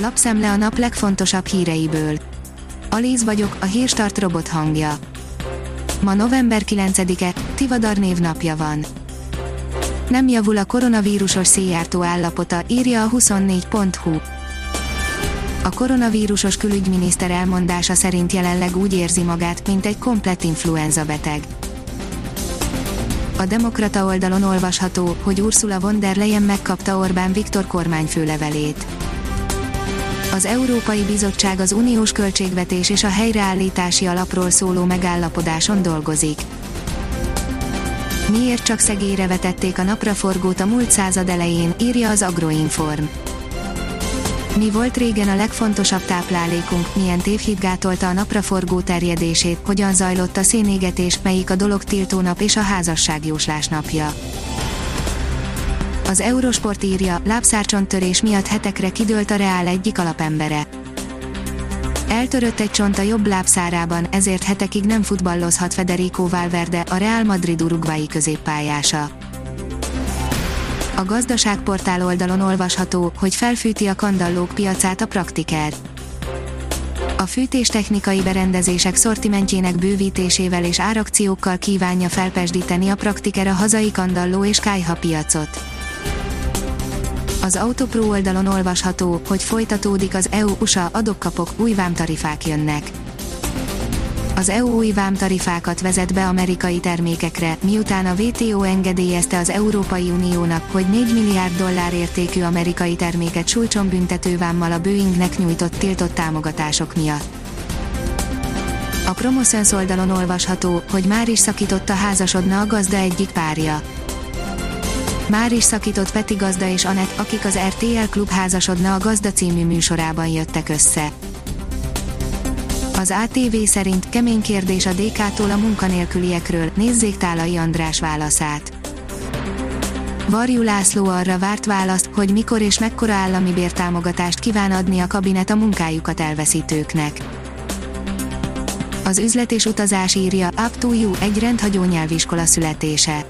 Lapszemle a nap legfontosabb híreiből. Alíz vagyok, a hírstart robot hangja. Ma november 9-e, Tivadar névnapja van. Nem javul a koronavírusos széjártó állapota, írja a 24.hu. A koronavírusos külügyminiszter elmondása szerint jelenleg úgy érzi magát, mint egy komplett influenza beteg. A Demokrata oldalon olvasható, hogy Ursula von der Leyen megkapta Orbán Viktor kormányfőlevelét. Az Európai Bizottság az uniós költségvetés és a helyreállítási alapról szóló megállapodáson dolgozik. Miért csak szegélyre vetették a napraforgót a múlt század elején, írja az Agroinform. Mi volt régen a legfontosabb táplálékunk, milyen tévhit gátolta a napraforgó terjedését, hogyan zajlott a szénégetés, melyik a dolog tiltónap és a házasságjóslás napja. Az Eurosport írja, lábszárcsontörés miatt hetekre kidőlt a Reál egyik alapembere. Eltörött egy csont a jobb lábszárában, ezért hetekig nem futballozhat Federico Valverde, a Real Madrid urugvái középpályása. A gazdaságportál oldalon olvasható, hogy felfűti a kandallók piacát a praktiker. A fűtéstechnikai berendezések szortimentjének bővítésével és árakciókkal kívánja felpesdíteni a praktiker a hazai kandalló és kájha piacot. Az Autopro oldalon olvasható, hogy folytatódik az EU-USA adokkapok, új vámtarifák jönnek. Az EU új vámtarifákat vezet be amerikai termékekre, miután a WTO engedélyezte az Európai Uniónak, hogy 4 milliárd dollár értékű amerikai terméket sújtson büntetővámmal a Boeingnek nyújtott tiltott támogatások miatt. A Promoszöns oldalon olvasható, hogy már is szakította házasodna a gazda egyik párja. Már is szakított Peti Gazda és Anett, akik az RTL Klub házasodna a Gazda című műsorában jöttek össze. Az ATV szerint kemény kérdés a DK-tól a munkanélküliekről, nézzék Tálai András válaszát. Varjú László arra várt választ, hogy mikor és mekkora állami bértámogatást kíván adni a kabinet a munkájukat elveszítőknek. Az üzlet és utazás írja, Up to You, egy rendhagyó nyelviskola születése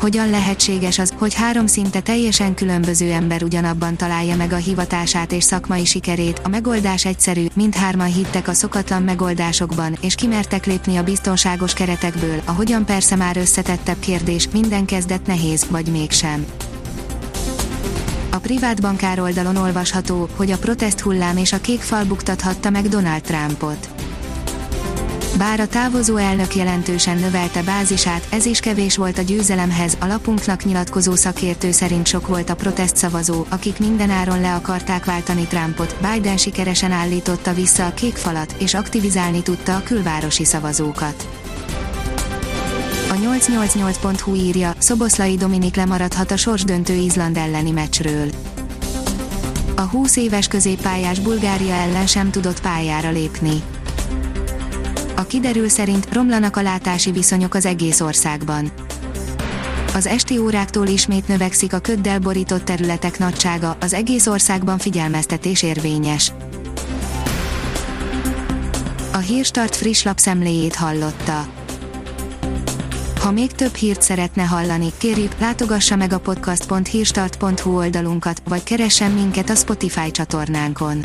hogyan lehetséges az, hogy három szinte teljesen különböző ember ugyanabban találja meg a hivatását és szakmai sikerét, a megoldás egyszerű, mindhárman hittek a szokatlan megoldásokban, és kimertek lépni a biztonságos keretekből, a hogyan persze már összetettebb kérdés, minden kezdet nehéz, vagy mégsem. A privát bankár oldalon olvasható, hogy a protest hullám és a kék fal buktathatta meg Donald Trumpot. Bár a távozó elnök jelentősen növelte bázisát, ez is kevés volt a győzelemhez, a lapunknak nyilatkozó szakértő szerint sok volt a protest szavazó, akik mindenáron le akarták váltani Trumpot, Biden sikeresen állította vissza a kék falat, és aktivizálni tudta a külvárosi szavazókat. A 888.hu írja, Szoboszlai Dominik lemaradhat a sorsdöntő Izland elleni meccsről. A 20 éves középpályás Bulgária ellen sem tudott pályára lépni. A kiderül szerint romlanak a látási viszonyok az egész országban. Az esti óráktól ismét növekszik a köddel borított területek nagysága, az egész országban figyelmeztetés érvényes. A Hírstart friss lapszemléjét hallotta. Ha még több hírt szeretne hallani, kérjük, látogassa meg a podcast.hírstart.hu oldalunkat, vagy keressen minket a Spotify csatornánkon